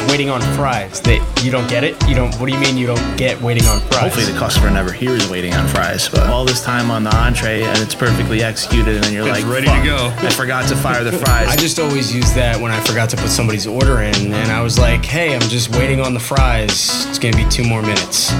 is waiting on fries. That you don't get it. You don't. What do you mean you don't get waiting on fries? Hopefully the customer never hears waiting on fries, but all this time on the entree and it's perfectly executed and then you're It's like, ready to go." I forgot to fire the fries. I just always use that when I forgot to put somebody's order in, and I was like, "Hey, I'm just waiting on the fries. It's gonna be two more minutes."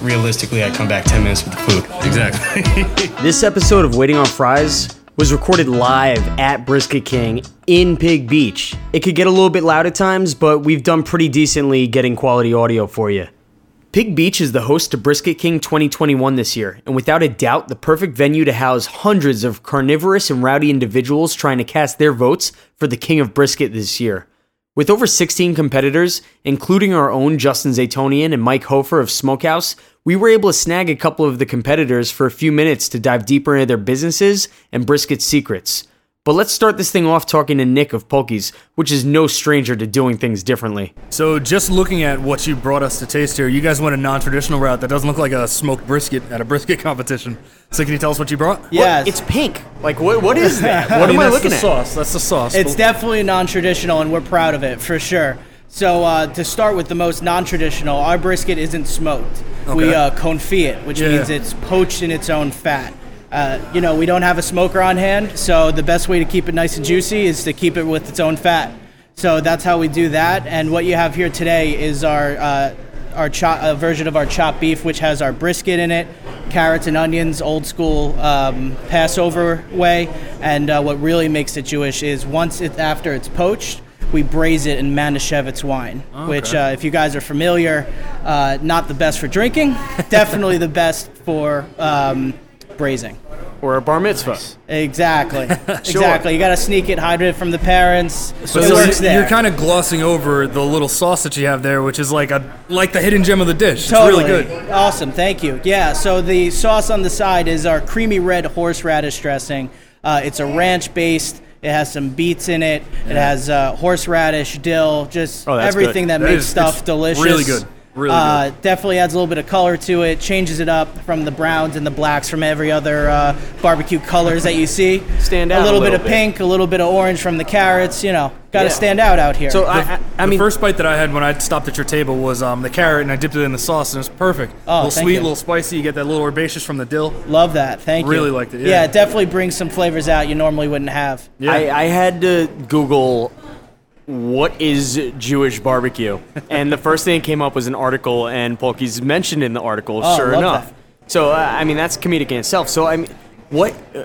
Realistically, I come back ten minutes with the food. Exactly. This episode of Waiting on Fries was recorded live at Brisket King in Pig Beach. It could get a little bit loud at times, but we've done pretty decently getting quality audio for you. Pig Beach is the host to Brisket King 2021 this year, and without a doubt, the perfect venue to house hundreds of carnivorous and rowdy individuals trying to cast their votes for the King of Brisket this year. With over 16 competitors, including our own Justin Zaytonian and Mike Hofer of Smokehouse, we were able to snag a couple of the competitors for a few minutes to dive deeper into their businesses and brisket secrets. But let's start this thing off talking to Nick of Pokey's, which is no stranger to doing things differently. so, just looking at what you brought us to taste here, you guys went a non-traditional route that doesn't look like a smoked brisket at a brisket competition. So, can you tell us what you brought? Yes. It's pink. Like, what, what is that? What I mean, am I that's looking the at? sauce. That's the sauce. It's But- definitely non-traditional, and we're proud of it for sure. So uh, to start with the most non-traditional, our brisket isn't smoked. We Okay. uh, confit it, which Yeah. means it's poached in its own fat. Uh, you know, we don't have a smoker on hand, so the best way to keep it nice and juicy is to keep it with its own fat. So that's how we do that. And what you have here today is our uh, our chop, a version of our chopped beef, which has our brisket in it, carrots and onions, old school um, Passover way. And uh, what really makes it Jewish is once it after it's poached, we braise it in Manischewitz wine, which, uh, if you guys are familiar, uh, not the best for drinking, definitely the best for um, braising. Or a bar mitzvah. Exactly. Exactly. You got to sneak it, hide it from the parents. So it you're- works there. you're kind of glossing over the little sauce that you have there, which is like a like the hidden gem of the dish. Totally. It's really good. Awesome. Thank you. Yeah. So the sauce on the side is our creamy red horseradish dressing. Uh, it's a ranch based. It has some beets in it. It has uh, horseradish, dill, just Oh, everything good. that That makes is- stuff delicious. really good. Really uh, Definitely adds a little bit of color to it. Changes it up from the browns and the blacks from every other uh, barbecue colors that you see. Stand out A a little, bit little of bit. pink, a little bit of orange from the carrots. You know, got to Yeah. stand out out here. So, I, I, I the mean, first bite that I had when I stopped at your table was um, the carrot, and I dipped it in the sauce, and it was perfect. Oh, a little thank sweet, a little spicy. You get that little herbaceous from the dill. Love that. Thank you. Really liked it, yeah. Yeah, it definitely brings some flavors out you normally wouldn't have. Yeah. I, I had to Google what is Jewish barbecue, and the first thing that came up was an article, and Polky's mentioned in the article. Oh, sure enough. that. So uh, I mean, that's comedic in itself. So I mean, what uh,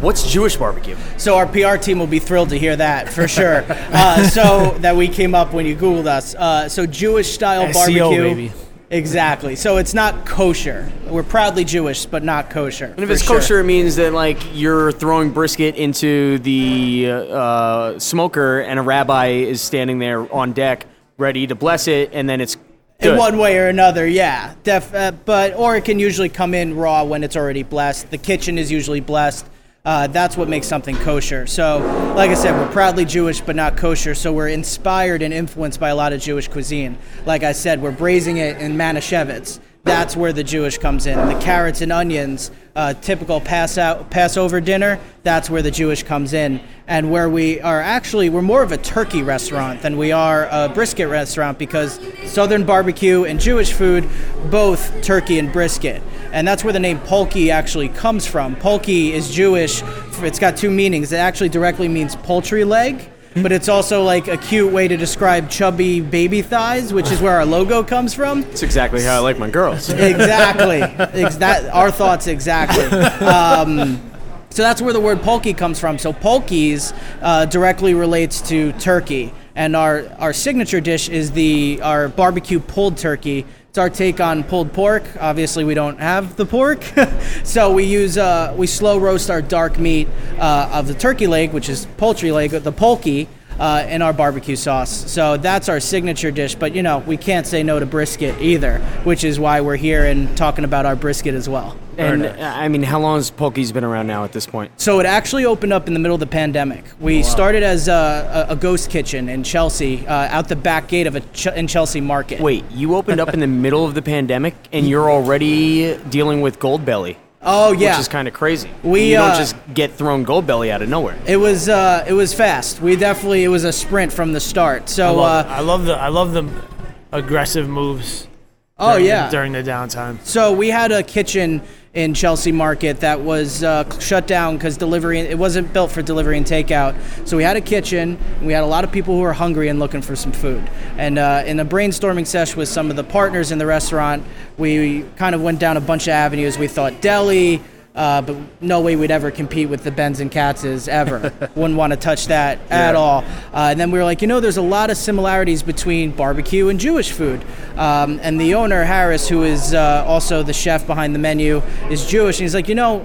what's Jewish barbecue? So our PR team will be thrilled to hear that for sure. uh, so that we came up when you Googled us. Uh, so Jewish style SEO, barbecue. baby. Exactly. So it's not kosher. We're proudly Jewish, but not kosher. And if it's sure. kosher, it means that like you're throwing brisket into the uh, smoker, and a rabbi is standing there on deck, ready to bless it, and then it's good. In one way or another, yeah. Def, uh, but or it can usually come in raw when it's already blessed. The kitchen is usually blessed. Uh, that's what makes something kosher. So, like I said, we're proudly Jewish, but not kosher. So we're inspired and influenced by a lot of Jewish cuisine. Like I said, we're braising it in Manischewitz. That's where the Jewish comes in. The carrots and onions, uh, typical pass out, Passover dinner. That's where the Jewish comes in, and where we are actually we're more of a turkey restaurant than we are a brisket restaurant because Southern barbecue and Jewish food, both turkey and brisket, and that's where the name polki actually comes from. Polki is Jewish. It's got two meanings. It actually directly means poultry leg. But it's also like a cute way to describe chubby baby thighs, which is where our logo comes from. That's exactly how I like my girls. Exactly. Ex- that, our thoughts exactly. Um, so that's where the word polky comes from. So polkies uh, directly relates to turkey, and our our signature dish is the our barbecue pulled turkey. It's our take on pulled pork. Obviously, we don't have the pork, so we use uh, we slow roast our dark meat uh, of the turkey leg, which is poultry leg, the polky, uh, in our barbecue sauce. So that's our signature dish. But you know, we can't say no to brisket either, which is why we're here and talking about our brisket as well. And uh, I mean, how long has Pokey's been around now at this point? So it actually opened up in the middle of the pandemic. We started as a, a, a ghost kitchen in Chelsea, uh, out the back gate of a Ch- in Chelsea Market. Wait, you opened up in the middle of the pandemic, and you're already dealing with Goldbelly. Oh yeah, which is kind of crazy. We, you don't uh, just get thrown Goldbelly out of nowhere. it was uh, it was fast. We definitely it was a sprint from the start. I So love, uh, I love the I love the aggressive moves. oh during- yeah, during the downtime. So we had a kitchen in Chelsea Market that was uh, shut down because delivery it wasn't built for delivery and takeout. So we had a kitchen. And we had a lot of people who were hungry and looking for some food. And uh, in a brainstorming session with some of the partners in the restaurant, we kind of went down a bunch of avenues. We thought deli. Uh, but no way we'd ever compete with the Ben's and Katz's ever. Wouldn't want to touch that at all. Uh, and then we were like, you know, there's a lot of similarities between barbecue and Jewish food. Um, and the owner, Harris, who is uh, also the chef behind the menu, is Jewish. And he's like, you know,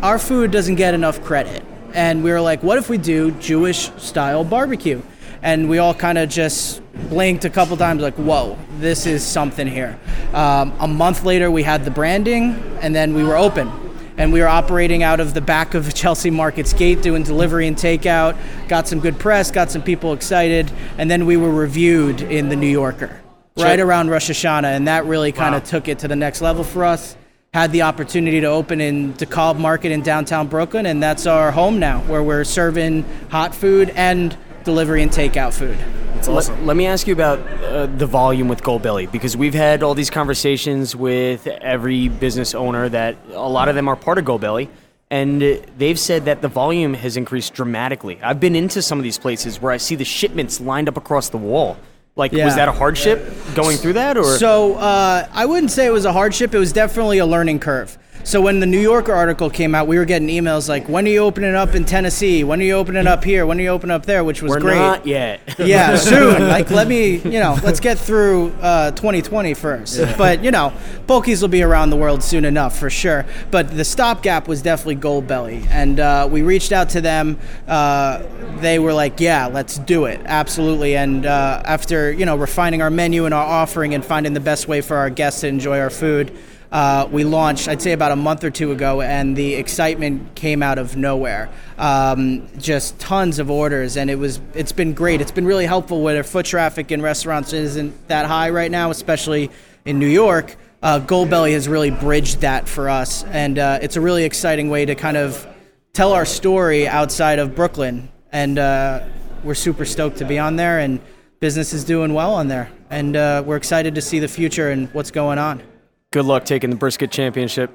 our food doesn't get enough credit. And we were like, what if we do Jewish style barbecue? And we all kind of just blinked a couple times, like, whoa, this is something here. Um, a month later, we had the branding, and then we were open and we were operating out of the back of Chelsea Market's gate doing delivery and takeout. Got some good press, got some people excited, and then we were reviewed in the New Yorker right around Rosh Hashanah, and that really kind of took it to the next level for us. Had the opportunity to open in DeKalb Market in downtown Brooklyn, and that's our home now, where we're serving hot food and delivery and takeout food. Awesome. Let, let me ask you about uh, the volume with Goldbelly because we've had all these conversations with every business owner that a lot of them are part of Goldbelly, and they've said that the volume has increased dramatically. I've been into some of these places where I see the shipments lined up across the wall. Like, Yeah. was that a hardship going through that, or So uh, I wouldn't say it was a hardship. It was definitely a learning curve. So when the New Yorker article came out, we were getting emails like, "When are you opening up in Tennessee? When are you opening up here? When are you opening up there?" Which was we're great. not yet? yeah, soon. Like, let me, you know, let's get through uh, 2020 first. But, you know, Bulkies will be around the world soon enough for sure. But the stopgap was definitely Goldbelly. And uh, we reached out to them. Uh, they were like, yeah, let's do it. Absolutely. And uh, after, you know, refining our menu and our offering and finding the best way for our guests to enjoy our food, uh, we launched, I'd say about a month or two ago, and the excitement came out of nowhere. Um, just tons of orders, and it was it's been great. It's been really helpful where foot traffic in restaurants isn't that high right now, especially in New York. Uh, Goldbelly has really bridged that for us, and uh, it's a really exciting way to kind of tell our story outside of Brooklyn. And uh, we're super stoked to be on there, and business is doing well on there, and uh, we're excited to see the future and what's going on. Good luck taking the brisket championship.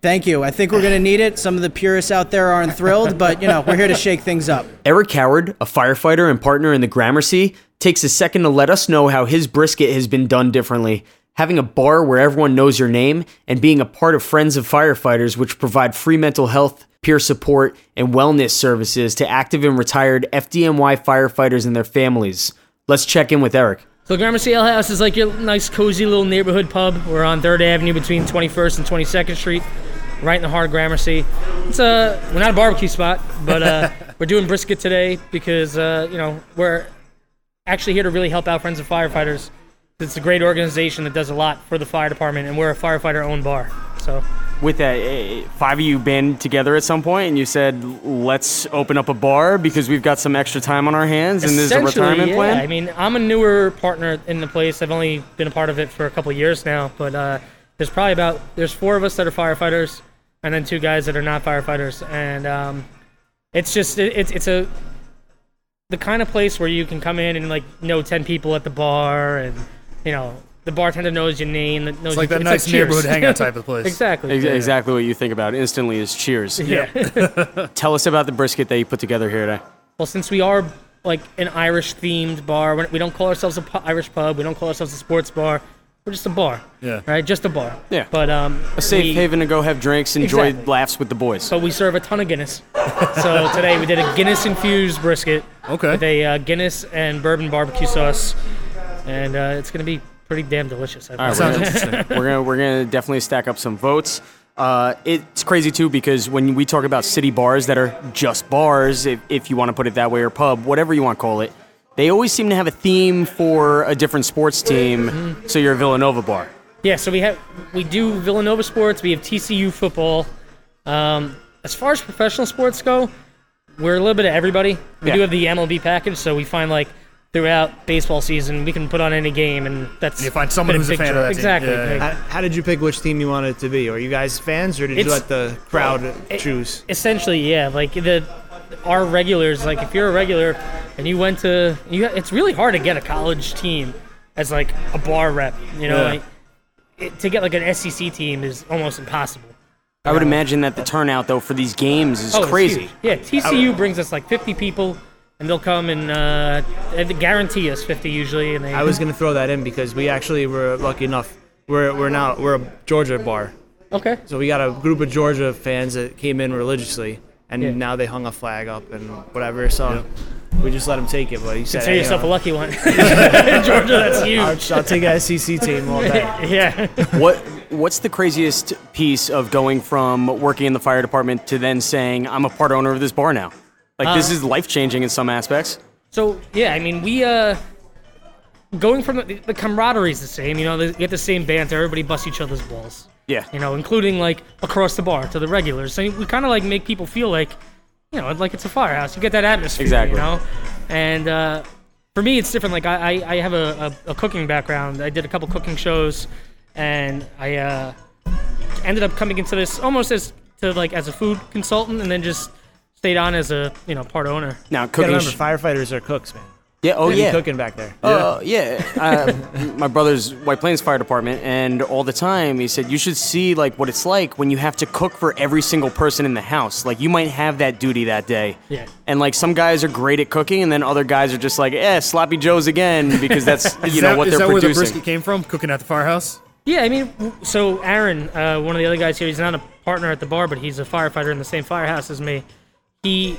Thank you. I think we're going to need it. Some of the purists out there aren't thrilled, but you know, we're here to shake things up. Eric Howard, a firefighter and partner in the Gramercy, takes a second to let us know how his brisket has been done differently. Having a bar where everyone knows your name and being a part of Friends of Firefighters, which provide free mental health, peer support, and wellness services to active and retired FDNY firefighters and their families. Let's check in with Eric. So Gramercy Ale House is like your nice, cozy little neighborhood pub. We're on Third Avenue between 21st and 22nd Street, right in the heart of Gramercy. It's a we're not a barbecue spot, but uh, we're doing brisket today because uh, you know we're actually here to really help out Friends of Firefighters. It's a great organization that does a lot for the fire department, and we're a firefighter-owned bar. So With that, eh, five of you band together at some point and you said, let's open up a bar because we've got some extra time on our hands and there's a Essentially, retirement yeah. plan? I mean, I'm a newer partner in the place. I've only been a part of it for a couple of years now, but uh, there's probably about there's four of us that are firefighters, and then two guys that are not firefighters, and um, it's just it, it's it's a the kind of place where you can come in and like know ten people at the bar, and you know the bartender knows your name. that Knows It's like you- that nice Cheers. neighborhood hangout type of place. exactly. Ex- yeah. Exactly what you think about instantly is cheers. Yeah. Tell us about the brisket that you put together here today. Well, since we are like an Irish themed bar, we're- don't call ourselves a pu- Irish pub. We don't call ourselves a sports bar. We're just a bar. Yeah. Right. Just a bar. Yeah. But um, A safe we, haven to go have drinks, enjoy Exactly. laughs with the boys. But we serve a ton of Guinness. so today we did a Guinness infused brisket Okay. with a uh, Guinness and bourbon barbecue sauce, and uh, it's gonna be pretty damn delicious. I All right, we're gonna, we're gonna we're gonna definitely stack up some votes. Uh, it's crazy too because when we talk about city bars that are just bars, if, if you want to put it that way, or pub, whatever you want to call it, they always seem to have a theme for a different sports team. So you're a Villanova bar. Yeah, so we have we do Villanova sports. We have TCU football. Um, as far as professional sports go, we're a little bit of everybody. We Yeah. do have the MLB package, so we find like throughout baseball season. We can put on any game, and that's You find someone been who's a big fan of that team. Exactly. Yeah, yeah. Like, How, how did you pick which team you wanted it to be? Are you guys fans, or did you let the crowd choose? essentially, yeah. Like the our regulars. Like if you're a regular and you went to, you it's really hard to get a college team as like a bar rep. You know, Yeah. like it, to get like an SEC team is almost impossible. I would imagine that the turnout though for these games is Oh, crazy. Yeah, TCU brings us like 50 people, and they'll come and uh, they guarantee us 50 usually. And they I was gonna throw that in because we actually were lucky enough. We're we're now we're a Georgia bar, okay. so we got a group of Georgia fans that came in religiously, and Yeah. now they hung a flag up and whatever. So we just let them take it. But you said, Consider hey, yourself uh, a lucky one. Georgia, that's I'll, huge. I'll take a SEC team all day. Yeah. What What's the craziest piece of going from working in the fire department to then saying I'm a part owner of this bar now? Like this Uh, is life changing in some aspects. So yeah, I mean we uh going from the, the camaraderie is the same. You know, they get the same banter. Everybody busts each other's balls. Yeah. You know, including like across the bar to the regulars. So we kind of like make people feel like, you know, like it's a firehouse. You get that atmosphere. Exactly. You know, and uh, for me it's different. Like I I, I have a, a, a cooking background. I did a couple cooking shows, and I uh, ended up coming into this almost as to like as a food consultant, and then just stayed on as a you know part owner. Now You cooking. remember, sh- firefighters are cooks, man. yeah. Oh They be yeah. cooking back there. Uh, yeah. Uh, my brother's White Plains Fire Department, and all the time he said you should see like what it's like when you have to cook for every single person in the house. Like you might have that duty that day. Yeah. And like some guys are great at cooking, and then other guys are just like, eh, sloppy joes again because that's you Is know that, what is they're producing. Is that where the brisket came from? Cooking at the firehouse? Yeah, I mean, so Aaron, uh, one of the other guys here, he's not a partner at the bar, but he's a firefighter in the same firehouse as me. He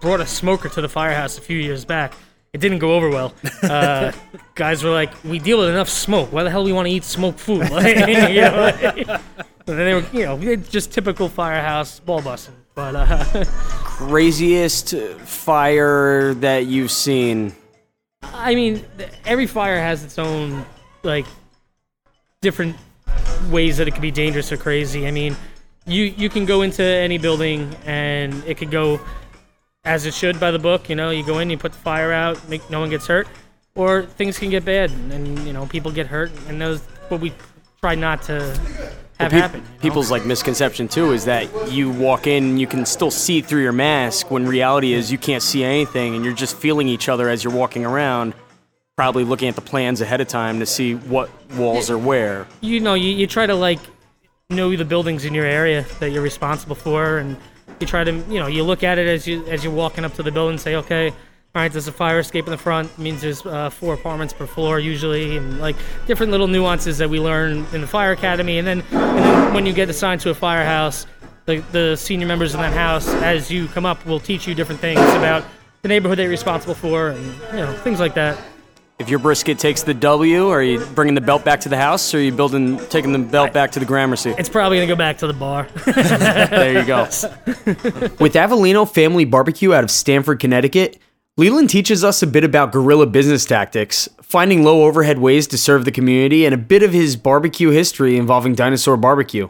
brought a smoker to the firehouse a few years back. It didn't go over well. Uh, guys were like, "We deal with enough smoke. Why the hell do we want to eat smoked food?" Like, you know, like- and then they were, you know, it's just typical firehouse ball busting. But uh, Craziest fire that you've seen. I mean, every fire has its own like different ways that it could be dangerous or crazy. I mean, you you can go into any building and it could go as it should by the book. You know, you go in, you put the fire out, make no one gets hurt, or things can get bad and you know people get hurt, and those what we try not to have Pe- happen. you know? People's like misconception too is that you walk in, you can still see through your mask. When reality is you can't see anything, and you're just feeling each other as you're walking around. Probably looking at the plans ahead of time to see what walls are where. you know, you, you try to like know the buildings in your area that you're responsible for, and you try to, you know, you look at it as you as you're walking up to the building, and say, okay, all right, there's a fire escape in the front. It means there's uh, four apartments per floor usually, and like different little nuances that we learn in the fire academy, and then and then when you get assigned to a firehouse, the the senior members in that house, as you come up, will teach you different things about the neighborhood that you're responsible for, and you know, things like that. If your brisket takes the W, are you bringing the belt back to the house, or are you building taking the belt back to the Gramercy? It's probably gonna go back to the bar. There you go. With Avellino Family Barbecue out of Stamford, Connecticut, Leland teaches us a bit about guerrilla business tactics, finding low overhead ways to serve the community, and a bit of his barbecue history involving dinosaur barbecue.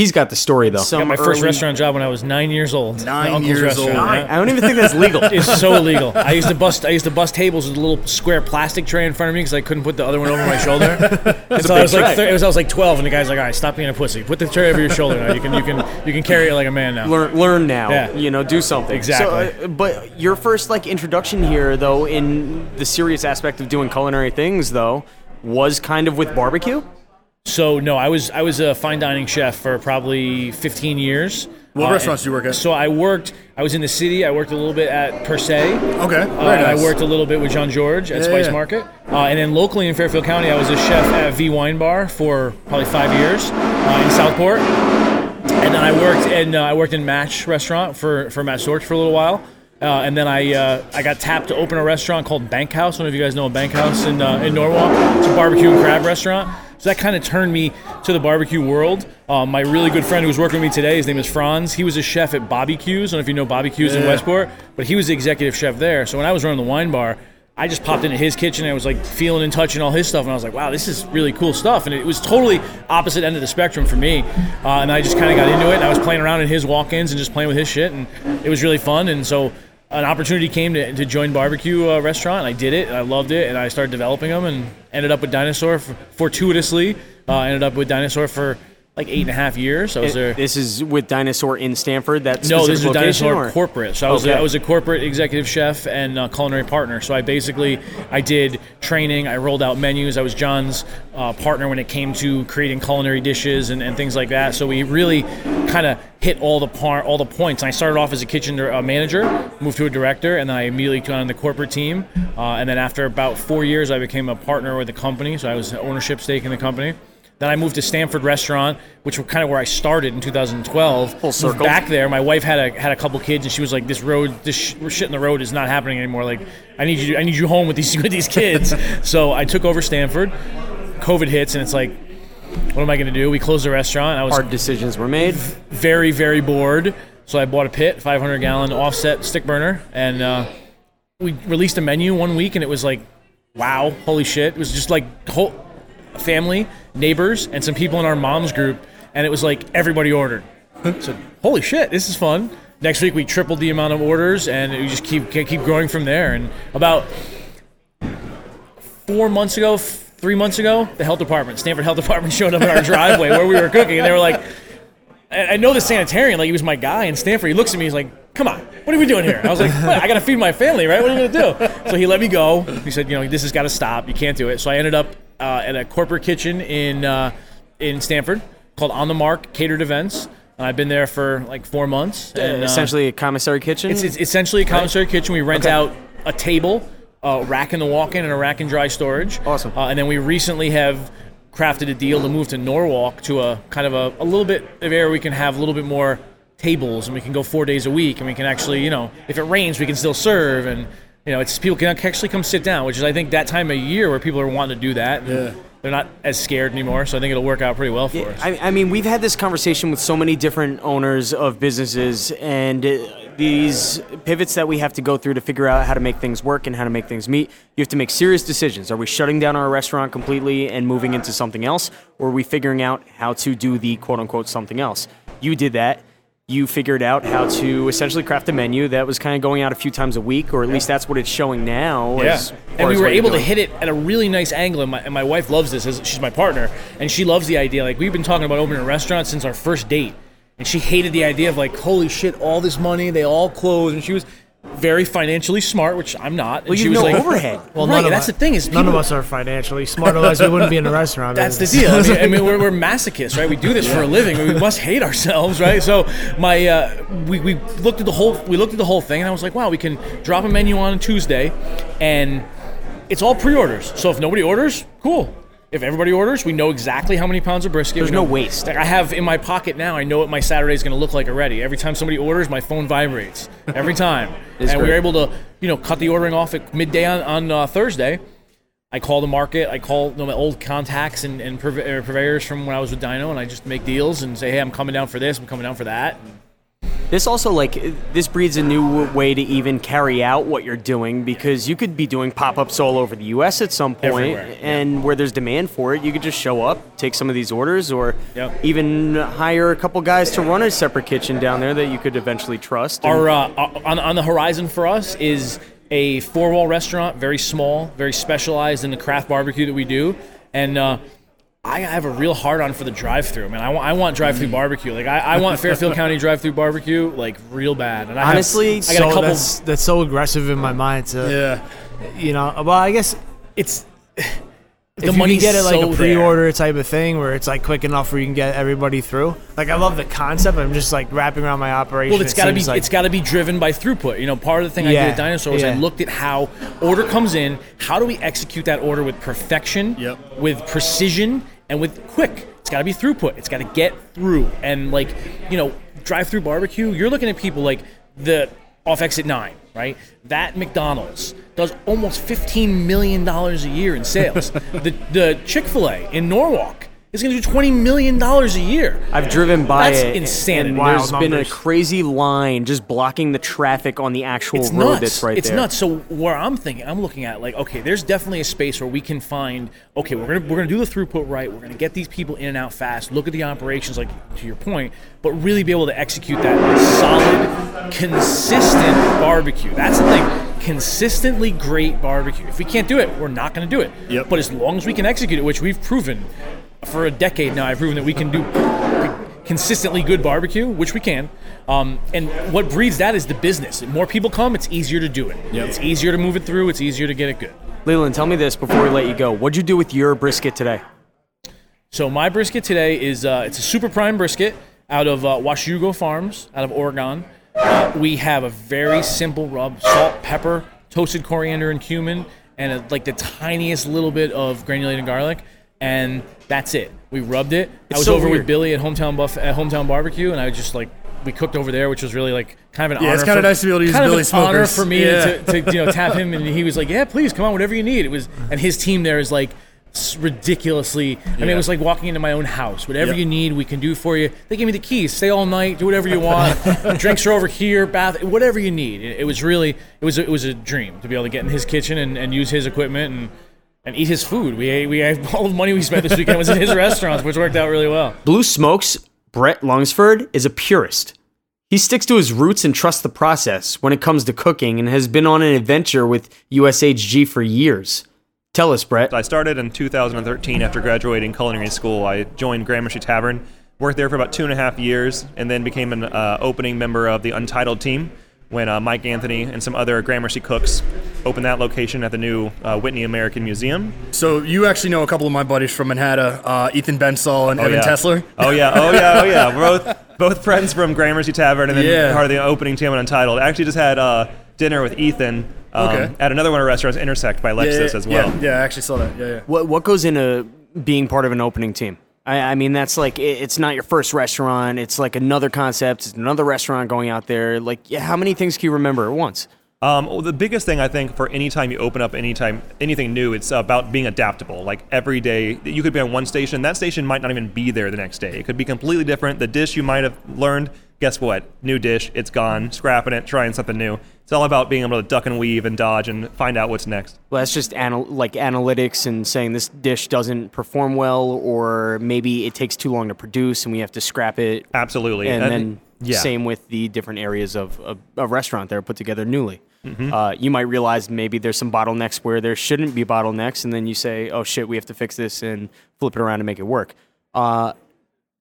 He's got the story though. Got my first restaurant job when I was nine years old. Nine My uncle's years restaurant, old. yeah. I don't even think that's legal. It's so illegal. I used to bust. I used to bust tables with a little square plastic tray in front of me because I couldn't put the other one over my shoulder. Until I was like, thir- it was, I was like 12, and the guy's like, "All right, stop being a pussy. Put the tray over your shoulder now. You can, you can, you can carry it like a man now." learn learn now. Yeah. You know, do something. Exactly. So, uh, but your first like introduction here, though, in the serious aspect of doing culinary things, though, was kind of with barbecue. So no, I was I was a fine dining chef for probably 15 years. What Uh, restaurants do you work at? So I worked. I was in the city. I worked a little bit at Per Se. Okay, very Uh, nice. I worked a little bit with Jean-Georges at Yeah, Spice yeah. Market. Uh, and then locally in Fairfield County, I was a chef at V Wine Bar for probably five years uh, in Southport. And then I worked in uh, I worked in Match Restaurant for for Matt Storch for a little while. Uh, and then I uh, I got tapped to open a restaurant called Bank House. One of you guys know a Bank House in uh, in Norwalk. It's a barbecue and crab restaurant. So that kind of turned me to the barbecue world. Um, my really good friend who was working with me today, his name is Franz. He was a chef at Bobby Q's. I don't know if you know Bobby Q's in Westport, but he was the executive chef there. So when I was running the wine bar, I just popped into his kitchen and I was like feeling and touching all his stuff, and I was like, wow, this is really cool stuff. And it was totally opposite end of the spectrum for me. Uh, and I just kind of got into it, and I was playing around in his walk-ins and just playing with his shit, and it was really fun. And so an opportunity came to, to join barbecue uh, restaurant, and I did it, and I loved it, and I started developing them, and ended up with Dinosaur for, fortuitously. Uh, ended up with Dinosaur for like eight and a half years. I was there. This is with Dinosaur in Stamford. That No, this is Dinosaur or- corporate. So I was Okay. a, I was a corporate executive chef and culinary partner. So I basically I did training. I rolled out menus. I was John's uh, partner when it came to creating culinary dishes and, and things like that. So we really kind of hit all the par- all the points. And I started off as a kitchen uh, manager, moved to a director, and then I immediately got on the corporate team. Uh, and then after about four years, I became a partner with the company. So I was ownership stake in the company. Then I moved to Stamford Restaurant, which was kind of where I started in 2012. Full Moved circle. Back there, my wife had a had a couple kids, and she was like, "This road, this sh- shit in the road is not happening anymore. Like, I need you, I need you home with these with these kids." so I took over Stamford. COVID hits, and it's like, what am I going to do? We closed the restaurant. I was Hard decisions were made. very very bored, so I bought a pit, 500 gallon offset stick burner, and uh, we released a menu one week, and it was like, wow, holy shit! It was just like whole family, neighbors, and some people in our mom's group, and it was like everybody ordered. so holy shit, this is fun. Next week we tripled the amount of orders, and we just keep keep growing from there. And about four months ago, three months ago, the health department, Stamford Health Department, showed up in our driveway where we were cooking, and they were like, I know the sanitarian, like he was my guy in Stamford. He looks at me, he's like, "Come on, what are we doing here?" I was like, "I got to feed my family, right? What are we gonna do?" So he let me go. He said, "You know, this has got to stop. You can't do it." So I ended up uh, at a corporate kitchen in uh, in Stamford called On the Mark Catered Events, and I've been there for like four months. And, uh, essentially a commissary kitchen. it's, it's essentially a commissary kitchen. We rent out a table, a rack in the walk-in, and a rack in dry storage. Awesome. Uh, and then we recently have crafted a deal to move to Norwalk to a kind of a, a little bit of area we can have a little bit more tables, and we can go four days a week, and we can actually, you know, if it rains, we can still serve, and you know, it's people can actually come sit down, which is I think that time of year where people are wanting to do that. Yeah. They're not as scared anymore, so I think it'll work out pretty well for us. I, I mean, we've had this conversation with so many different owners of businesses, and uh, these pivots that we have to go through to figure out how to make things work and how to make things meet. You have to make serious decisions. Are we shutting down our restaurant completely and moving into something else, or are we figuring out how to do the quote unquote something else? You did that. You figured out how to essentially craft a menu that was kind of going out a few times a week, or at least that's what it's showing now. Yeah. as And we were able to hit it at a really nice angle, and my, and my wife loves this. As she's my partner, and she loves the idea. Like we've been talking about opening a restaurant since our first date, and she hated the idea of like, holy shit, all this money, they all close, and she was very financially smart, which I'm not. And Well, she you was know like, overhead. Well, right, none of that's us- the thing is none of us are financially smart, otherwise we wouldn't be in a restaurant. That's the deal. I mean, I mean we're, we're masochists, right? We do this for a living. We must hate ourselves, right? So my uh, we, we looked at the whole we looked at the whole thing, and I was like, wow, we can drop a menu on Tuesday, and it's all pre-orders. So if nobody orders, cool. If everybody orders, we know exactly how many pounds of brisket. There's no waste. Like I have in my pocket now. I know what my Saturday is going to look like already. Every time somebody orders, my phone vibrates. Every time, and It's we're able to, you know, cut the ordering off at midday on on uh, Thursday. I call the market. I call you know, my old contacts and, and purve- uh, purveyors from when I was with Dino, and I just make deals and say, "Hey, I'm coming down for this. I'm coming down for that." This also like this breeds a new way to even carry out what you're doing because you could be doing pop-ups all over the U.S. at some point, and where there's demand for it, you could just show up, take some of these orders, or Yep. even hire a couple guys to run a separate kitchen down there that you could eventually trust. Our uh, on on the horizon for us is a four wall restaurant, very small, very specialized in the craft barbecue that we do, and. Uh, I have a real hard on for the drive through, man. I want, I want drive through mm. barbecue. Like I, I want Fairfield County drive through barbecue, like real bad. And I have- Honestly, I got so a couple. that's that's so aggressive in my mind to Yeah. you know well i guess it's The if you money's get it like so a pre-order type of thing where it's like quick enough where you can get everybody through like i love the concept i'm just like wrapping around my operation Well, it's it got to be like, it's got to be driven by throughput. You know, part of the thing I did at Dinosaur was I looked at how order comes in. How do we execute that order with perfection, Yep. with precision, and with quick? It's got to be throughput. It's got to get through. And like you know, drive-through barbecue. You're looking at people like the off exit nine, right? That McDonald's does almost 15 million dollars a year in sales. the the Chick Fil A in Norwalk is going to do twenty million dollars a year. I've driven by That's it. insanity. And Wild there's been a crazy line just blocking the traffic on the actual it's road nuts. that's right it's there. nuts. So where I'm thinking, I'm looking at like, okay, there's definitely a space where we can find. Okay, we're gonna we're gonna do the throughput right. We're gonna get these people in and out fast. Look at the operations, like to your point, but really be able to execute that solid, consistent barbecue. That's the thing. Consistently great barbecue. If we can't do it, we're not going to do it. Yep. But as long as we can execute it, which we've proven for a decade now, I've proven that we can do consistently good barbecue, which we can. Um, and what breeds that is the business. More people come, it's easier to do it. It's easier to move it through. It's easier to get it good. Leland, tell me this before we let you go. What'd you do with your brisket today? So my brisket today is uh, it's a super prime brisket out of uh, Washugo Farms out of Oregon. Uh, we have a very simple rub: salt, pepper, toasted coriander and cumin, and a, like the tiniest little bit of granulated garlic, and that's it. We rubbed it. I was so over weird. with Billy at hometown buff at hometown barbecue, and I just like we cooked over there, which was really like kind of an Yeah, honor. it's kinda nice to be able to use kind of Billy's an honor for me Yeah. to, to you know tap him, and he was like, "Yeah, please come on, whatever you need." It was, and his team there is like ridiculously. I mean, it was like walking into my own house. Whatever Yep. you need, we can do for you. They gave me the keys. Stay all night. Do whatever you want. Drinks are over here. Bath. Whatever you need. It, it was really. It was. It was a dream to be able to get in his kitchen and, and use his equipment and. And eat his food. We ate, we had all the money we spent this weekend was in his restaurants, which worked out really well. Blue Smokes, Brett Lungsford, is a purist. He sticks to his roots and trusts the process when it comes to cooking and has been on an adventure with USHG for years. Tell us, Brett. I started in 2013 after graduating culinary school. I joined Gramercy Tavern, worked there for about two and a half years, and then became an uh, opening member of the Untitled team when uh, Mike Anthony and some other Gramercy cooks opened that location at the new uh, Whitney American Museum. So you actually know a couple of my buddies from Manhattan, uh, Ethan Bensall and Oh, Evan yeah. Tesler. Oh yeah, oh yeah, oh yeah. We're both both friends from Gramercy Tavern, and then Yeah. part of the opening team at Untitled. I actually just had uh, dinner with Ethan um, Okay. at another one of our restaurants, Intersect by Lexus, as well. Yeah, yeah, I actually saw that. Yeah, yeah. What what goes into being part of an opening team? I, I mean, that's like it, it's not your first restaurant. It's like another concept. It's another restaurant going out there. Like, yeah, how many things can you remember at once? Um, well, the biggest thing I think for any time you open up anytime anything new, it's about being adaptable. Like every day, you could be on one station, that station might not even be there the next day. It could be completely different. The dish you might have learned, guess what? New dish, it's gone. Scrapping it, trying something new. It's all about being able to duck and weave and dodge and find out what's next. Well, that's just anal- like analytics and saying this dish doesn't perform well, or maybe it takes too long to produce and we have to scrap it. Absolutely. And, And- then yeah. same with the different areas of of a restaurant that are put together newly. Mm-hmm. Uh, you might realize maybe there's some bottlenecks where there shouldn't be bottlenecks, and then you say, "Oh shit, we have to fix this and flip it around and make it work." Uh,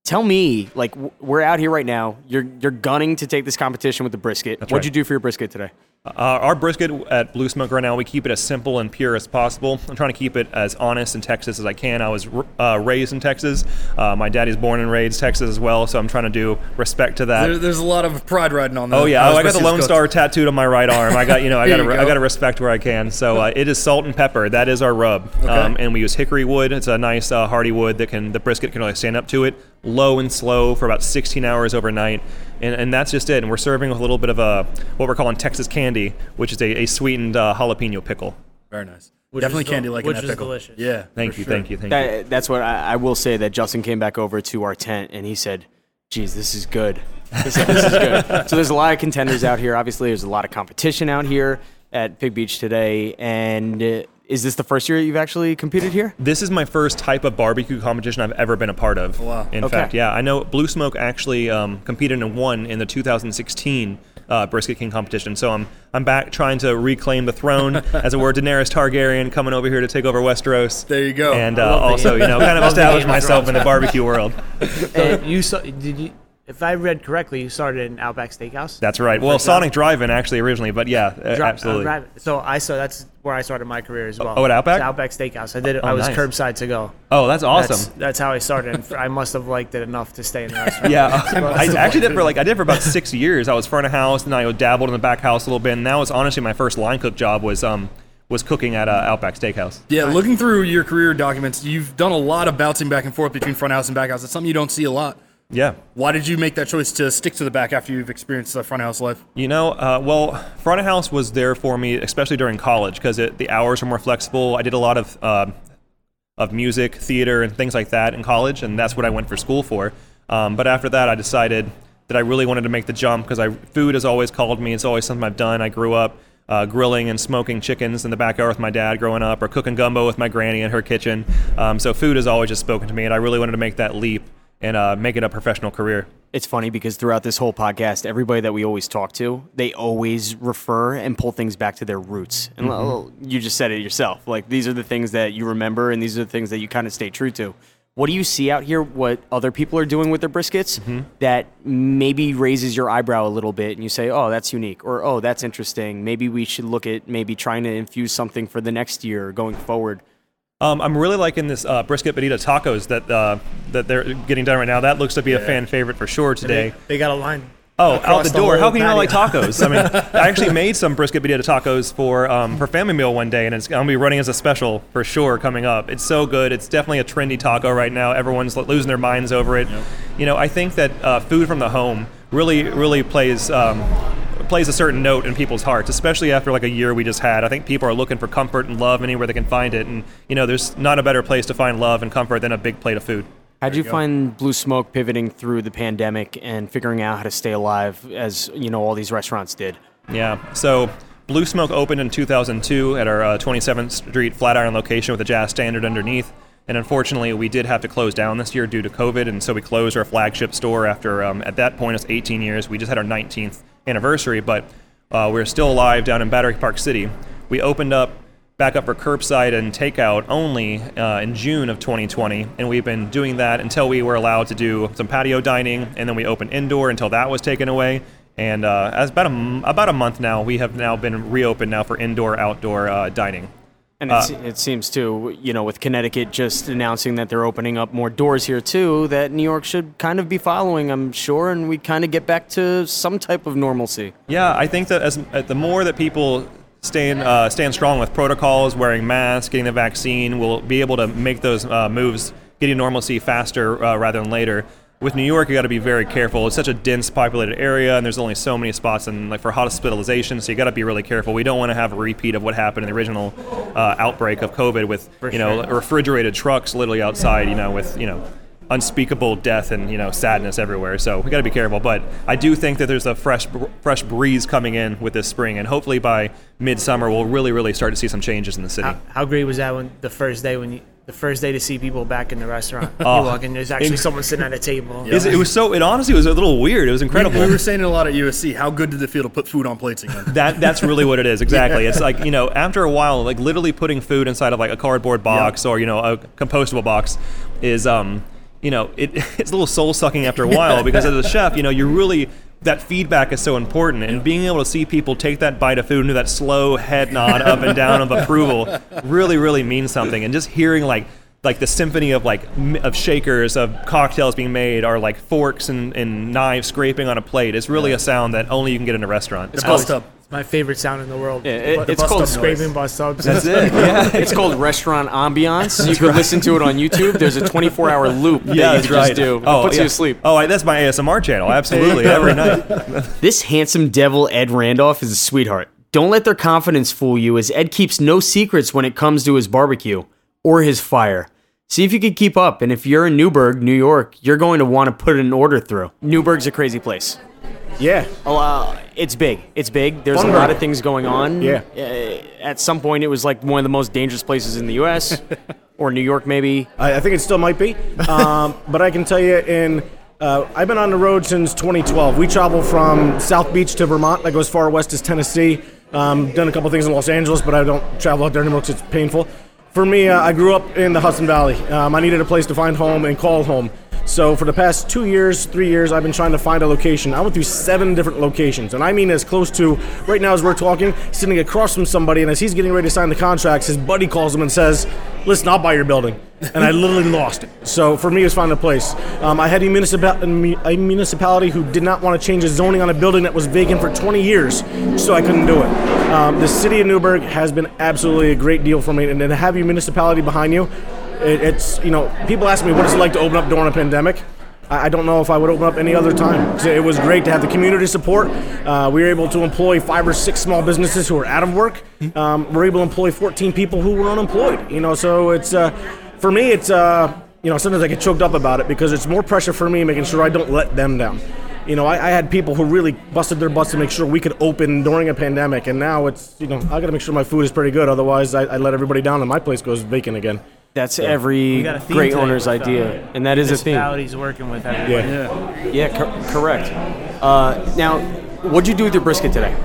tell me, like, w- we're out here right now. You're you're gunning to take this competition with the brisket. What'd right. you do for your brisket today? Uh, our brisket at Blue Smoke right now, we keep it as simple and pure as possible. I'm trying to keep it as honest in Texas as I can. I was uh, raised in Texas. Uh, my daddy's born and raised Texas as well, so I'm trying to do respect to that. There, there's a lot of pride riding on that. Oh yeah, oh, I got the briskets Lone cooked. Star tattooed on my right arm. I got you know I got to you I got to respect where I can. So uh, it is salt and pepper. That is our rub, um, and we use hickory wood. It's a nice uh, hardy wood that can the brisket can really stand up to it. Low and slow for about 16 hours overnight, and, and that's just it. And we're serving with a little bit of a what we're calling Texas candy, which is a, a sweetened uh, jalapeno pickle. Very nice. Which Definitely candy like which in that is pickle. delicious. Yeah. Thank you, sure. thank you, thank you. That, that's what I, I will say. That Justin came back over to our tent and he said, "Geez, this is good." He said, "This is good." so there's a lot of contenders out here. Obviously, there's a lot of competition out here at Pig Beach today. And uh, is this the first year you've actually competed here? This is my first type of barbecue competition I've ever been a part of. wow. In Okay. fact, yeah, I know Blue Smoke actually um, competed and won in the 2016 uh, Brisket King competition. So I'm I'm back trying to reclaim the throne, as it were. Daenerys Targaryen coming over here to take over Westeros. There you go. And uh, also, you know, kind of love establish myself in the barbecue world. And you saw, did you? If I read correctly, you started in Outback Steakhouse. That's right. Well, Sonic Drive-In actually originally, but yeah, uh, Dri- uh, absolutely. drive- so I saw that's where I started my career as well. oh, at Outback? It's Outback Steakhouse. I did. it. Oh, I was nice. curbside to go. Oh, that's awesome. That's, that's how I started. And I must have liked it enough to stay in the restaurant. Yeah, I actually did for like I did for about six years. I was front of house, and I dabbled in the back house a little bit. And that was honestly my first line cook job was um was cooking at uh, Outback Steakhouse. Yeah, looking through your career documents, you've done a lot of bouncing back and forth between front house and back house. It's something you don't see a lot. Yeah, Why did you make that choice to stick to the back after you've experienced the front house life? you know, uh, well, front of house was there for me, especially during college, because the hours were more flexible. I did a lot of. Uh, of music, theater, and things like that in college, and that's what I went for school for. Um, but after that, I decided that I really wanted to make the jump because food has always called me. It's always something I've done. I grew up uh, grilling and smoking chickens in the backyard with my dad growing up, or cooking gumbo with my granny in her kitchen. Um, so food has always just spoken to me, and I really wanted to make that leap and uh, make it a professional career. It's funny because throughout this whole podcast, everybody that we always talk to, they always refer and pull things back to their roots. And well, you just said it yourself. Like these are the things that you remember, and these are the things that you kind of stay true to. What do you see out here? What other people are doing with their briskets that maybe raises your eyebrow a little bit, and you say, "Oh, that's unique," or "Oh, that's interesting." Maybe we should look at maybe trying to infuse something for the next year going forward. Um, I'm really liking this uh, brisket bonita tacos that uh, that they're getting done right now. That looks to be a fan favorite for sure today. They got a line. Oh, out across the door! How can you not like tacos? I mean, I actually made some brisket bonita tacos for um, for family meal one day, and it's gonna be running as a special for sure coming up. It's so good. It's definitely a trendy taco right now. Everyone's losing their minds over it. You know, I think that uh, food from the home really, really plays. Um, plays a certain note in people's hearts especially after like a year we just had i think people are looking for comfort and love anywhere they can find it and you know there's not a better place to find love and comfort than a big plate of food How'd you find Blue Smoke pivoting through the pandemic and figuring out how to stay alive as you know all these restaurants did? Yeah. So Blue Smoke opened in 2002 at our uh, 27th Street Flatiron location with a jazz standard underneath. And unfortunately, we did have to close down this year due to COVID, and so we closed our flagship store after, um, at that point, it's 18 years. We just had our 19th anniversary, but uh, we're still alive down in Battery Park City. We opened up back up for curbside and takeout only uh, in June of 2020, and we've been doing that until we were allowed to do some patio dining, and then we opened indoor until that was taken away. And uh, as about a about a month now, we have now been reopened now for indoor outdoor uh, dining. And it, se- it seems too, you know, with Connecticut just announcing that they're opening up more doors here too, that New York should kind of be following, I'm sure, and we kind of get back to some type of normalcy. Yeah, I think that as uh, the more that people stand uh, stand strong with protocols, wearing masks, getting the vaccine, we'll be able to make those uh, moves, getting normalcy faster uh, rather than later. With New York, you got to be very careful. It's such a dense populated area, and there's only so many spots and like for hospitalization, so you got to be really careful. We don't want to have a repeat of what happened in the original uh, outbreak of COVID with you know refrigerated trucks literally outside, you know, with you know unspeakable death and you know sadness everywhere. So we got to be careful. But I do think that there's a fresh fresh breeze coming in with this spring, and hopefully by midsummer we'll really really start to see some changes in the city. How, how great was that when the first day when you the first day to see people back in the restaurant? Oh, you walk in, there's actually inc- someone sitting at a table. It's- It was so. It honestly was a little weird. It was incredible. We were saying it a lot at USC. How good did it feel to put food on plates again? That that's really what it is. Exactly. It's like you know, after a while, like literally putting food inside of like a cardboard box or you know a compostable box is um you know it, it's a little soul sucking after a while because as a chef, you know, you're really that feedback is so important and being able to see people take that bite of food and do that slow head nod up and down of approval really really means something and just hearing like like the symphony of like of shakers of cocktails being made or like forks and, and knives scraping on a plate is really a sound that only you can get in a restaurant It's bus tub. It's my favorite sound in the world. Yeah, it- The it's bus called tub scraping bus tubs. That's it. Yeah. it's called restaurant ambiance. You can listen to it on YouTube. There's a 24 hour loop that you can right. just do. It Oh, puts yeah. you to sleep. Oh, that's my ASMR channel. Absolutely, every night. This handsome devil, Ed Randolph, is a sweetheart. Don't let their confidence fool you, as Ed keeps no secrets when it comes to his barbecue or his fire. See if you can keep up, and if you're in Newburgh, New York, you're going to want to put an order through. Newburgh's a crazy place. Yeah. Oh, uh, it's big. It's big. There's a lot of things going on. Yeah. Uh, at some point, it was like one of the most dangerous places in the U.S. or New York, maybe. I, I think it still might be. Um, but I can tell you, in uh, I've been on the road since 2012. We travel from South Beach to Vermont. That goes far west as Tennessee. Um, done a couple things in Los Angeles, but I don't travel out there anymore because it's painful. For me, uh, I grew up in the Hudson Valley. Um, I needed a place to find home and call home. So for the past two years, three years, I've been trying to find a location. I went through seven different locations, and I mean as close to right now as we're talking, sitting across from somebody, and as he's getting ready to sign the contracts, his buddy calls him and says, "Listen, I'll buy your building," and I literally lost it. So for me, it was finding a place. Um, I had a, municipa- a municipality who did not want to change the zoning on a building that was vacant for 20 years, so I couldn't do it. Um, the city of Newburgh has been absolutely a great deal for me, and to have your municipality behind you, it, it's you know people ask me what it's like to open up during a pandemic. I don't know if I would open up any other time. It was great to have the community support. Uh, we were able to employ five or six small businesses who were out of work. Um, we're able to employ 14 people who were unemployed. You know, so it's uh, for me, it's uh, you know sometimes I get choked up about it because it's more pressure for me making sure I don't let them down. You know, I, I had people who really busted their butts to make sure we could open during a pandemic, and now it's you know I got to make sure my food is pretty good. Otherwise, I, I let everybody down, and my place goes vacant again. That's We every got a theme great today owner's with, uh, idea, and that is a theme. Municipalities working with everybody. Yeah. Yeah, cor- correct. Uh, now, what'd you do with your brisket today?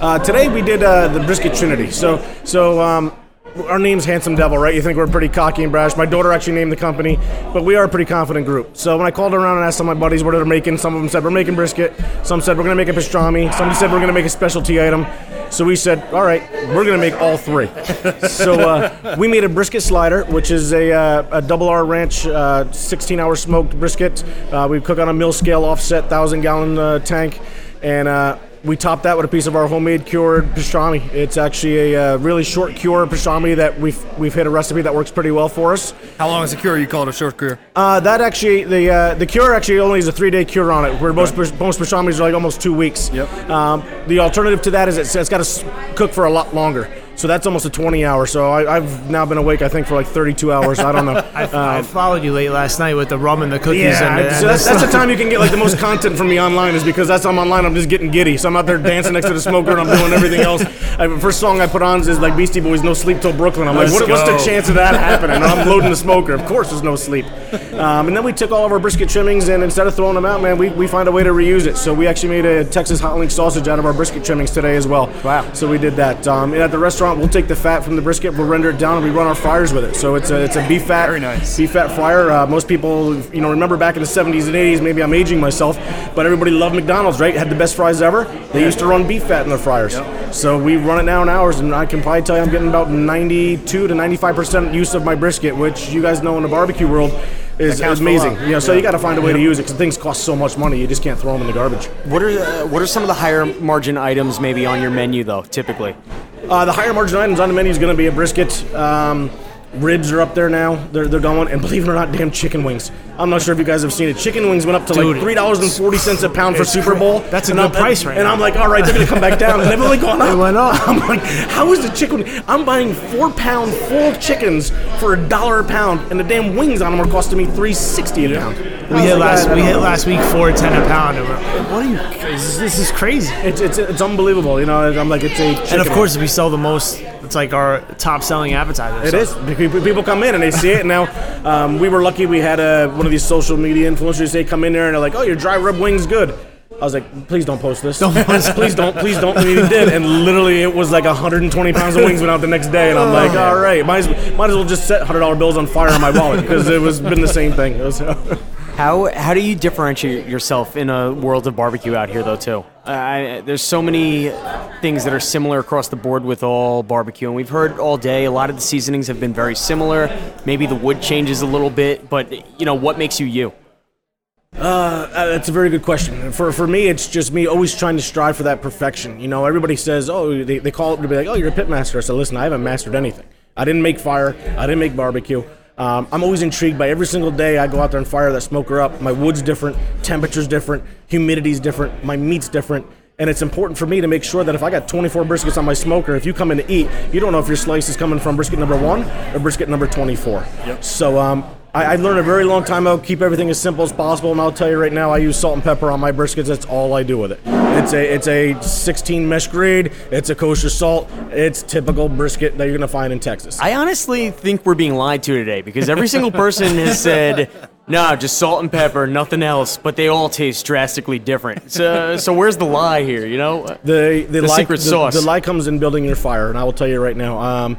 Uh, today we did uh, the brisket trinity. So so um, our name's Handsome Devil, right? You think we're pretty cocky and brash. My daughter actually named the company, but we are a pretty confident group. So when I called around and asked some of my buddies what they're making, some of them said we're making brisket. Some said we're gonna make a pastrami. Somebody said we're gonna make a specialty item. So we said, all right, we're gonna make all three. so uh, we made a brisket slider, which is a, uh, a double R ranch, uh, 16-hour smoked brisket. Uh, we cook on a Millscale offset, thousand gallon uh, tank, and. We top that with a piece of our homemade cured pastrami. It's actually a uh, really short cure pastrami that we've we've hit a recipe that works pretty well for us. How long is the cure? You call it a short cure? Uh, that actually the uh, the cure actually only is a three day cure on it. Where most most pastramis are like almost two weeks. Yep. Um, the alternative to that is it's, it's got to cook for a lot longer. So that's almost a 20 hour. So I, I've now been awake, I think, for like 32 hours. I don't know. I, I followed you late last night with the rum and the cookies. Yeah, and, so that's, that's the time you can get like the most content from me online is because that's I'm online. I'm just getting giddy. So I'm out there dancing next to the smoker and I'm doing everything else. I, the first song I put on is like Beastie Boys, "No Sleep Till Brooklyn." I'm like, what, what's the chance of that happening? And I'm loading the smoker. Of course, there's no sleep. Um, and then we took all of our brisket trimmings and instead of throwing them out, man, we, we find a way to reuse it. So we actually made a Texas hot link sausage out of our brisket trimmings today as well. Wow. So we did that. Um, and at the restaurant, we'll take the fat from the brisket, we'll render it down, and we run our fryers with it. So it's a it's a beef fat, Very nice. beef fat fryer. Uh, most people, you know, remember back in the 70s and 80s. Maybe I'm aging myself, but everybody loved McDonald's, right? Had the best fries ever. They used to run beef fat in their fryers. So we run it now in ours, and I can probably tell you I'm getting about 92 to 95 percent use of my brisket, which you guys know in the barbecue world. Is, is for a lot. amazing, you know. So you got to find a way to use it because things cost so much money. You just can't throw them in the garbage. What are uh, what are some of the higher margin items maybe on your menu though? Typically, Uh, the higher margin items on the menu is going to be a brisket. Um, ribs are up there now. They're, they're going. And believe it or not, damn chicken wings. I'm not sure if you guys have seen it. Chicken wings went up to Dude, like three dollars and forty cents a pound for Super Bowl. that's a And good I'm- price right And now. I'm like, all right, they're going to come back down. And they've only gone up. They went up. I'm like, how is the chicken? I'm buying four pound full chickens for a dollar a pound, and the damn wings on them are costing me three sixty a pound. We hit last we hit last week four ten a pound. What are you? This, this is crazy. It's, it's it's unbelievable. You know, I'm like, it's a. And of course, we sell the most. It's like our top selling appetizer. It so- is. People people come in and they see it. Now, um, we were lucky we had a, one of these social media influencers. They come in there and they're like, "Oh, your dry rub wing's good." I was like, "Please don't post this. Don't post. please don't. Please don't." And he did. And literally, it was like 120 pounds of wings went out the next day. And I'm like, "All right, might as, might as well just set hundred dollar bills on fire in my wallet because it was been the same thing." It was- how how do you differentiate yourself in a world of barbecue out here though too? I, there's so many things that are similar across the board with all barbecue, and we've heard all day. A lot of the seasonings have been very similar. Maybe the wood changes a little bit, but you know what makes you you? Uh, that's a very good question. For for me, it's just me always trying to strive for that perfection. You know, everybody says, oh, they, they call it to be like, oh, you're a pit master. I said, listen, I haven't mastered anything. I didn't make fire. I didn't make barbecue. Um, I'm always intrigued by every single day I go out there and fire that smoker up. My wood's different, temperature's different, humidity's different, my meat's different. And it's important for me to make sure that if I got 24 briskets on my smoker, if you come in to eat, you don't know if your slice is coming from brisket number one or brisket number 24. Yep. So um, I, I learned a very long time ago, keep everything as simple as possible. And I'll tell you right now, I use salt and pepper on my briskets. That's all I do with it. It's a it's a 16 mesh grade. It's a kosher salt. It's typical brisket that you're gonna find in Texas. I honestly think we're being lied to today because every single person has said, "No, just salt and pepper, nothing else," but they all taste drastically different. So, so where's the lie here? You know, the the, The lie, secret the- sauce. The, lie comes in building your fire, and I will tell you right now. Um,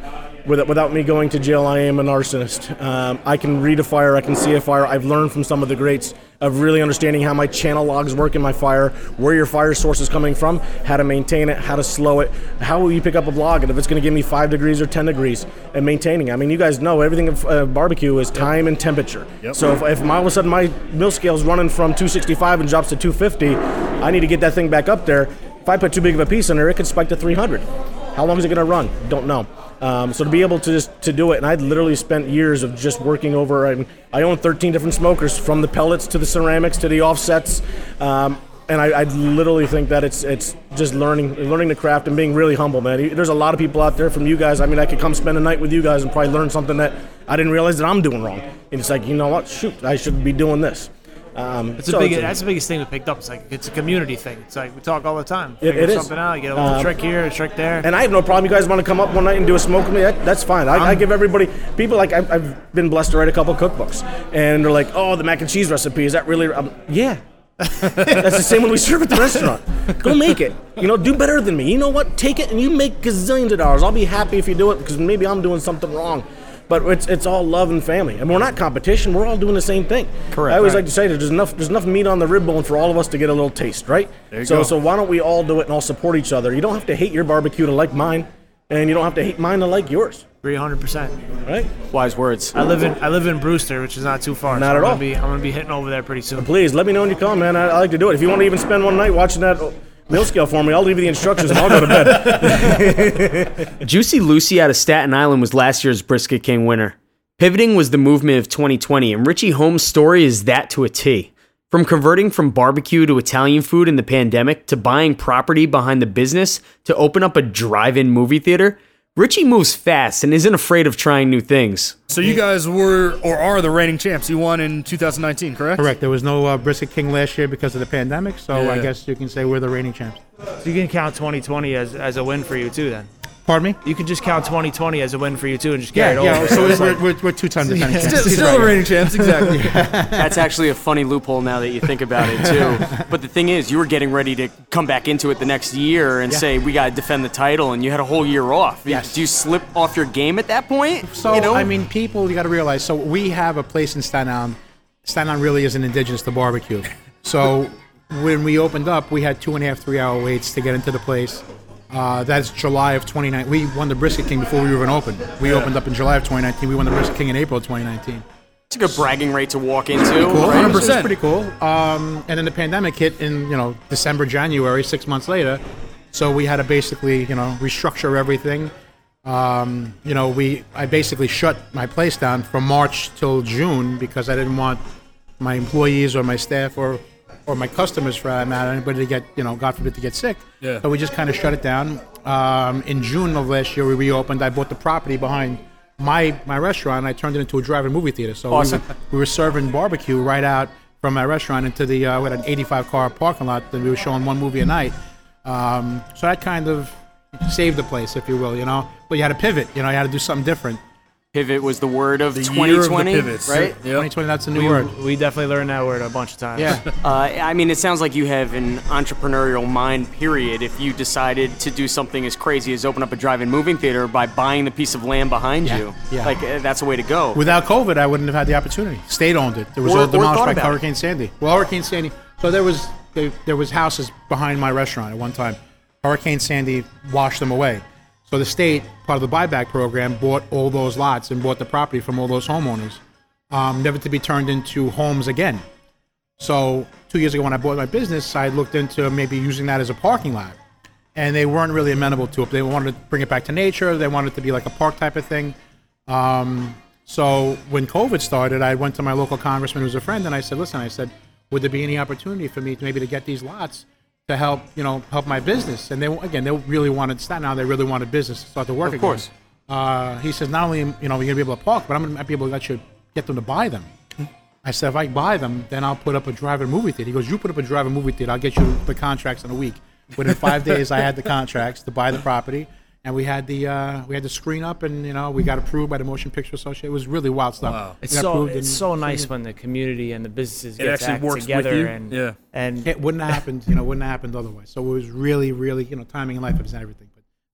without, without me going to jail, I am an arsonist. Um, I can read a fire, I can see a fire. I've learned from some of the greats of really understanding how my channel logs work in my fire, where your fire source is coming from, how to maintain it, how to slow it, how will you pick up a log, and if it's going to give me five degrees or ten degrees, and maintaining. I mean, you guys know everything of uh, barbecue is time and temperature. So if, if my, all of a sudden my Millscale is running from 265 and drops to 250, I need to get that thing back up there. If I put too big of a piece in there, it could spike to 300. How long is it going to run? Don't know. Um, so to be able to just to do it, and I'd literally spent years of just working over. I, I own 13 different smokers, from the pellets to the ceramics to the offsets. Um, and I, I literally think that it's it's just learning learning the craft and being really humble, man. There's a lot of people out there from you guys. I mean, I could come spend a night with you guys and probably learn something that I didn't realize that I'm doing wrong. And it's like, you know what? Shoot, I should be doing this. Um, It's so a big. it's a- that's the biggest thing we picked up. It's like it's a community thing. It's like we talk all the time. It- it is. something out. You get a little Um, trick here, a trick there. And I have no problem. You guys want to come up one night and do a smoke with me? That, that's fine. I, I give everybody people like I've, I've been blessed to write a couple cookbooks, and they're like, "Oh, the mac and cheese recipe is that really?" Um, yeah, that's the same when we serve at the restaurant. Go make it. You know, do better than me. You know what? Take it and you make gazillions of dollars. I'll be happy if you do it because maybe I'm doing something wrong. But it's it's all love and family, and we're not competition. We're all doing the same thing. Correct. I always Right. like to say that there's enough there's enough meat on the rib bone for all of us to get a little taste, right? There you so go. so why don't we all do it and all support each other? You don't have to hate your barbecue to like mine, and you don't have to hate mine to like yours, Three hundred percent. right? Wise words. I live in I live in Brewster, which is not too far. Not so at I'm all. Gonna be, I'm gonna be hitting over there pretty soon. Please let me know when you come, man. I, I like to do it. If you want to even spend one night watching that Millscale for me, I'll leave you the instructions and I'll go to bed. Juicy Lucy out of Staten Island was last year's Brisket King winner. Pivoting was the movement of 2020, and Richie Holmes' story is that to a T. From converting from barbecue to Italian food in the pandemic to buying property behind the business to open up a drive in movie theater, Richie moves fast and isn't afraid of trying new things. So you guys were or are the reigning champs. You won in 2019, correct? Correct. There was no uh, Brisket King last year because of the pandemic, so Yeah. I guess you can say we're the reigning champs. So you can count 2020 as, as a win for you too. Then Pardon me? you can just count 2020 as a win for you too, and just carry Yeah, it over. yeah. So It's we're, like- we're, we're two times defending Still, champs. He's still right. the reigning champs, exactly. That's actually a funny loophole now that you think about it, too. But the thing is, you were getting ready to come back into it the next year and Yeah. say, we got to defend the title, and you had a whole year off. Yes. Do you slip off your game at that point? So you know? I mean, people you got to realize. So we have a place in Staten Island. Staten Island really isn't indigenous to barbecue. So when we opened up, we had two and a half, three hour waits to get into the place. Uh, that's July of 2019. We won the Brisket King before we even opened. We opened up in July of 2019. We won the Brisket King in April of 2019. It's a good bragging rate to walk into. Cool, right? 100%. pretty cool. Um, and then the pandemic hit in you know December, January, six months later. So we had to basically you know restructure everything. Um, you know, we I basically shut my place down from March till June because I didn't want my employees or my staff or or my customers for that matter anybody to get you know God forbid to get sick. Yeah. So we just kind of shut it down. Um, in June of last year, we reopened. I bought the property behind my my restaurant. and I turned it into a drive-in movie theater. So Awesome. we, were, we were serving barbecue right out from my restaurant into the uh, we had an 85 car parking lot that we were showing one movie a night. Um, so that kind of saved the place, if you will, you know. But you had to pivot, you know. You had to do something different. Pivot was the word of The year of the 2020, pivots. right? Yep. 2020, that's a new we, word. we definitely learned that word a bunch of times. Yeah. Uh, I mean, it sounds like you have an entrepreneurial mind, period. If you decided to do something as crazy as open up a drive-in moving theater by buying the piece of land behind Yeah, you, yeah. like uh, that's a way to go. Without COVID, I wouldn't have had the opportunity. State owned it. It was Or- all demolished by about it. Hurricane Sandy. Well, Hurricane Sandy. So there was there, there was houses behind my restaurant at one time. Hurricane Sandy washed them away. So the state, part of the buyback program, bought all those lots and bought the property from all those homeowners, um, never to be turned into homes again. So two years ago, when I bought my business, I looked into maybe using that as a parking lot, and they weren't really amenable to it. They wanted to bring it back to nature. They wanted it to be like a park type of thing. Um, so when COVID started, I went to my local congressman, who's a friend, and I said, "Listen, I said, would there be any opportunity for me to maybe to get these lots to help, you know, help my business?" And they again, they really wanted Staten now They really wanted business to start to work Of again. course. Uh, he says, "Not only you know you're gonna be able to park, but I'm gonna be able to let you get them to buy them." I said, if I buy them, then I'll put up a drive-in movie theater. He goes, you put up a drive-in movie theater, I'll get you the contracts in a week. Within five days, I had the contracts to buy the property, and we had the uh, we had the screen up, and you know we got approved by the Motion Picture Association. It was really wild stuff. Wow. We It's so it's so nice when the community and the businesses It get actually act works with together you. and Yeah. and It wouldn't have happened, you know, wouldn't have happened otherwise. So it was really, really, you know, timing in life is everything.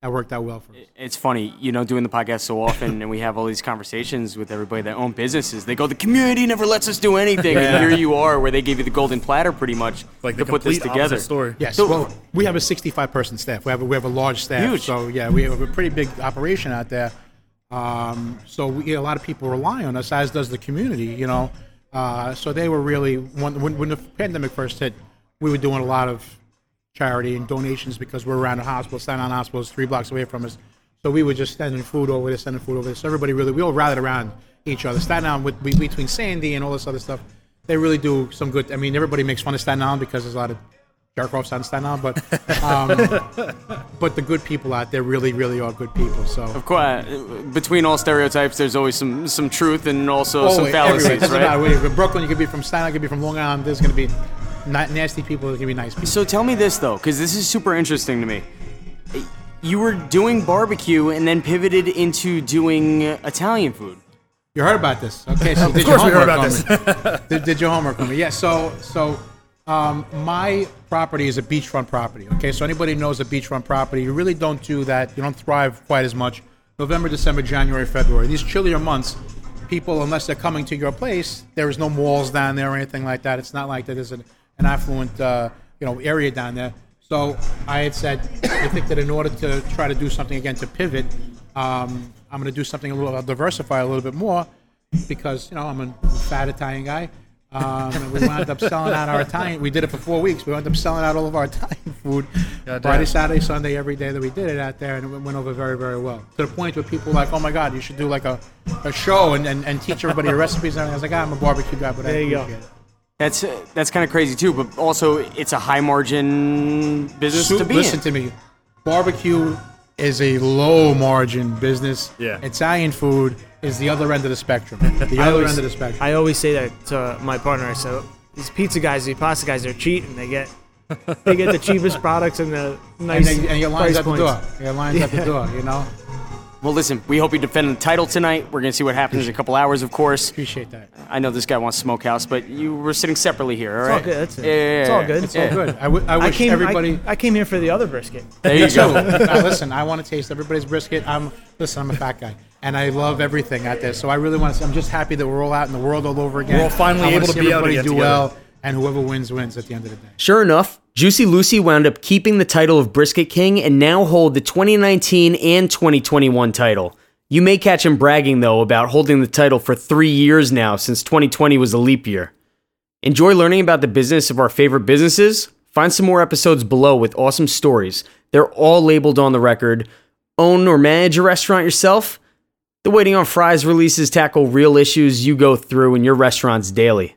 But that worked out well for us. It's funny, you know, doing the podcast so often, and we have all these conversations with everybody that own businesses. They go, "The community never lets us do anything," and here you are, where they gave you the golden platter, pretty much, Like to put this together. opposite story. Yes. So- well, we have a 65 person staff. We have a, we have a large staff. Huge. So yeah, we have a pretty big operation out there. Um, so we, a lot of people rely on us, as does the community. You know, uh, so they were really when, when when the pandemic first hit, we were doing a lot of charity and donations because we're around a hospital. Staten Island Hospital is three blocks away from us. So we were just sending food over there, sending food over there. So everybody really, we all rallied around each other. Staten Island, with, between Sandy and all this other stuff, they really do some good. I mean, everybody makes fun of Staten Island because there's a lot of jerk offs on Staten Island, but um, but the good people out there really, really are good people. So Of course, between all stereotypes, there's always some some truth and also some Oh, fallacies, It doesn't matter right? where you- from Brooklyn, you could be from Staten Island, you could be from Long Island. There's going to be na- nasty people. There's going to be nice people. So tell me this though, because this is super interesting to me. You were doing barbecue and then pivoted into doing Italian food. You heard about this, okay? So Of did course we your heard homework about on me. did, did your homework on me? Yeah. So so um, my property is a beachfront property. Okay. So anybody knows a beachfront property, you really don't do that. You don't thrive quite as much. November, December, January, February. These chillier months, people unless they're coming to your place, there is no malls down there or anything like that. It's not like that. There's an, an affluent uh, you know area down there. So I had said, I think that in order to try to do something again to pivot, um, I'm going to do something a little, I'll diversify a little bit more because you know I'm a fat Italian guy. Um, and we wound up selling out our Italian. We did it for four weeks. We wound up selling out all of our Italian food Friday, Saturday, Sunday, every day that we did it out there, and it went over very, very well. To the point where people were like, "Oh my God, you should do like a, a show and, and, and teach everybody your recipes." And I was like, "Ah, "I'm a barbecue guy, but I There you go. it." That's uh, that's kind of crazy too, but also it's a high margin business Soup- to be listen in. to me. Barbecue is a low margin business. Yeah. Italian food is the other end of the spectrum. The I other always- end of the spectrum. I always say that to my partner. I said, these pizza guys, these pasta guys, they're cheating. They get they get the cheapest products and the and, nice they, and your lines price at the door. Your lines at the door. You know. Well, listen, we hope you defend the title tonight. We're gonna see what happens in a couple hours, of course. Appreciate that. I know this guy wants smokehouse, but you were sitting separately here. all right? It's all good. That's it. Yeah, yeah, It's all good. It's yeah. all good. I, w- I I wish came. everybody. I, I came here for the other brisket. There you too. go. Now, listen, I want to taste everybody's brisket. I'm listen. I'm a fat guy, and I love everything at this. So I really want to. I'm just happy that we're all out in the world all over again. We're all finally I wanna able to be out everybody again do together. well, and whoever wins wins at the end of the day. Sure enough, Juicy Lucy wound up keeping the title of Brisket King and now hold the 2019 and 2021 title. You may catch him bragging, though, about holding the title for three years now since 2020 was a leap year. Enjoy learning about the business of our favorite businesses? Find some more episodes below with awesome stories. They're all labeled on the record. Own or manage a restaurant yourself? The Waiting on Fries releases tackle real issues you go through in your restaurants daily.